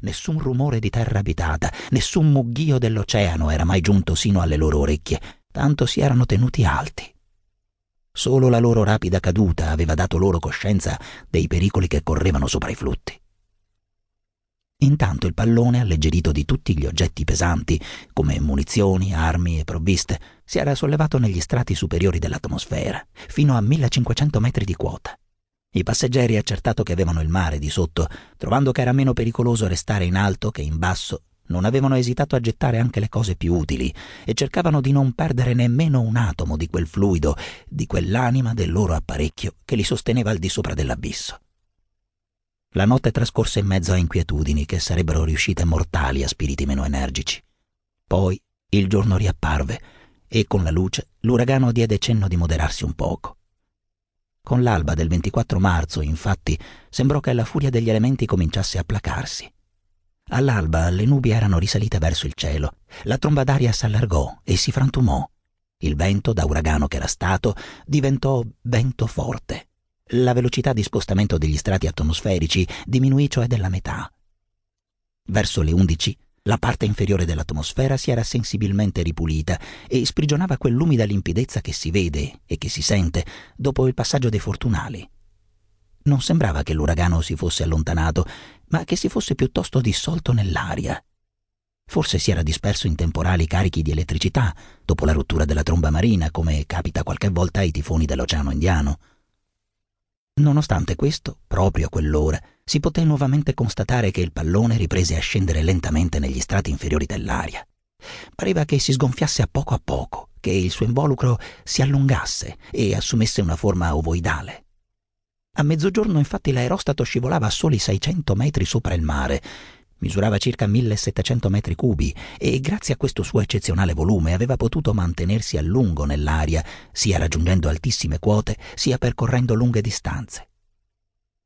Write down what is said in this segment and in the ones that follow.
nessun rumore di terra abitata, nessun mugghio dell'oceano era mai giunto sino alle loro orecchie, tanto si erano tenuti alti. Solo la loro rapida caduta aveva dato loro coscienza dei pericoli che correvano sopra i flutti. Intanto il pallone, alleggerito di tutti gli oggetti pesanti, come munizioni, armi e provviste, si era sollevato negli strati superiori dell'atmosfera, fino a 1500 metri di quota. I passeggeri, accertato che avevano il mare di sotto, trovando che era meno pericoloso restare in alto che in basso, non avevano esitato a gettare anche le cose più utili e cercavano di non perdere nemmeno un atomo di quel fluido, di quell'anima del loro apparecchio che li sosteneva al di sopra dell'abisso. La notte trascorse in mezzo a inquietudini che sarebbero riuscite mortali a spiriti meno energici. Poi il giorno riapparve e con la luce l'uragano diede cenno di moderarsi un poco. Con l'alba del 24 marzo, infatti, sembrò che la furia degli elementi cominciasse a placarsi. All'alba le nubi erano risalite verso il cielo, la tromba d'aria s'allargò e si frantumò. Il vento, da uragano che era stato, diventò vento forte la velocità di spostamento degli strati atmosferici diminuì cioè della metà. Verso le undici la parte inferiore dell'atmosfera si era sensibilmente ripulita e sprigionava quell'umida limpidezza che si vede e che si sente dopo il passaggio dei fortunali. Non sembrava che l'uragano si fosse allontanato, ma che si fosse piuttosto dissolto nell'aria. Forse si era disperso in temporali carichi di elettricità dopo la rottura della tromba marina, come capita qualche volta ai tifoni dell'Oceano Indiano. Nonostante questo, proprio a quell'ora, si poté nuovamente constatare che il pallone riprese a scendere lentamente negli strati inferiori dell'aria. Pareva che si sgonfiasse a poco a poco, che il suo involucro si allungasse e assumesse una forma ovoidale. A mezzogiorno infatti l'aerostato scivolava a soli 600 metri sopra il mare Misurava circa 1700 metri cubi e grazie a questo suo eccezionale volume aveva potuto mantenersi a lungo nell'aria, sia raggiungendo altissime quote, sia percorrendo lunghe distanze.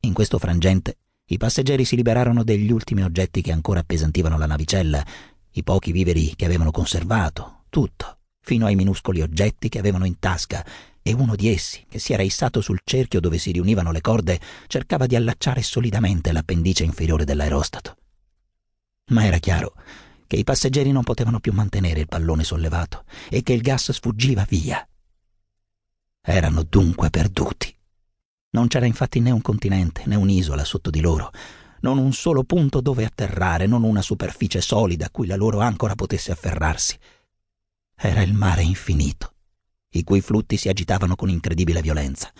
In questo frangente i passeggeri si liberarono degli ultimi oggetti che ancora appesantivano la navicella, i pochi viveri che avevano conservato, tutto, fino ai minuscoli oggetti che avevano in tasca, e uno di essi, che si era issato sul cerchio dove si riunivano le corde, cercava di allacciare solidamente l'appendice inferiore dell'aerostato ma era chiaro che i passeggeri non potevano più mantenere il pallone sollevato e che il gas sfuggiva via. Erano dunque perduti. Non c'era infatti né un continente né un'isola sotto di loro, non un solo punto dove atterrare, non una superficie solida a cui la loro ancora potesse afferrarsi. Era il mare infinito, i cui flutti si agitavano con incredibile violenza.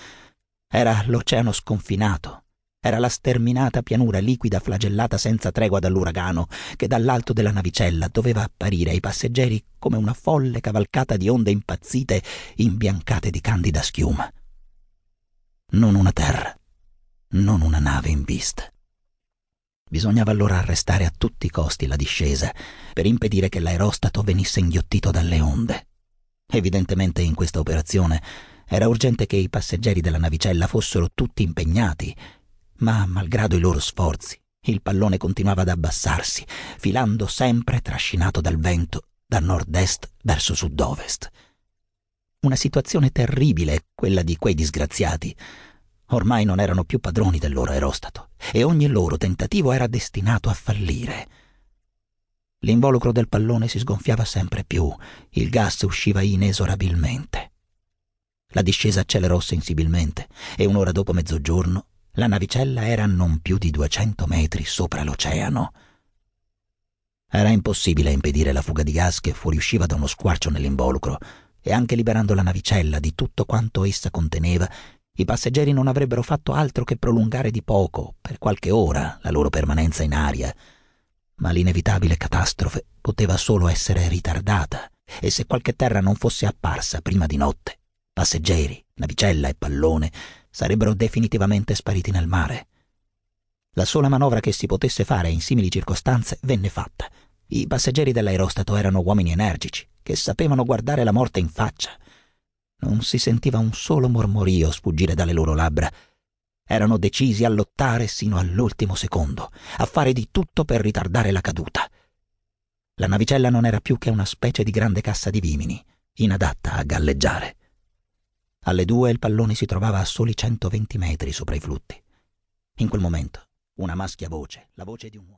Era l'oceano sconfinato, era la sterminata pianura liquida flagellata senza tregua dall'uragano, che dall'alto della navicella doveva apparire ai passeggeri come una folle cavalcata di onde impazzite imbiancate di candida schiuma. Non una terra, non una nave in vista. Bisognava allora arrestare a tutti i costi la discesa per impedire che l'aerostato venisse inghiottito dalle onde. Evidentemente in questa operazione era urgente che i passeggeri della navicella fossero tutti impegnati ma malgrado i loro sforzi, il pallone continuava ad abbassarsi, filando sempre trascinato dal vento da nord-est verso sud-ovest. Una situazione terribile quella di quei disgraziati. Ormai non erano più padroni del loro aerostato e ogni loro tentativo era destinato a fallire. L'involucro del pallone si sgonfiava sempre più, il gas usciva inesorabilmente. La discesa accelerò sensibilmente e un'ora dopo mezzogiorno la navicella era non più di 200 metri sopra l'oceano. Era impossibile impedire la fuga di gas che fuoriusciva da uno squarcio nell'involucro, e anche liberando la navicella di tutto quanto essa conteneva, i passeggeri non avrebbero fatto altro che prolungare di poco, per qualche ora, la loro permanenza in aria. Ma l'inevitabile catastrofe poteva solo essere ritardata, e se qualche terra non fosse apparsa prima di notte, passeggeri, navicella e pallone sarebbero definitivamente spariti nel mare. La sola manovra che si potesse fare in simili circostanze venne fatta. I passeggeri dell'aerostato erano uomini energici, che sapevano guardare la morte in faccia. Non si sentiva un solo mormorio sfuggire dalle loro labbra. Erano decisi a lottare sino all'ultimo secondo, a fare di tutto per ritardare la caduta. La navicella non era più che una specie di grande cassa di vimini, inadatta a galleggiare. Alle due il pallone si trovava a soli 120 metri sopra i flutti. In quel momento, una maschia voce, la voce di un uomo.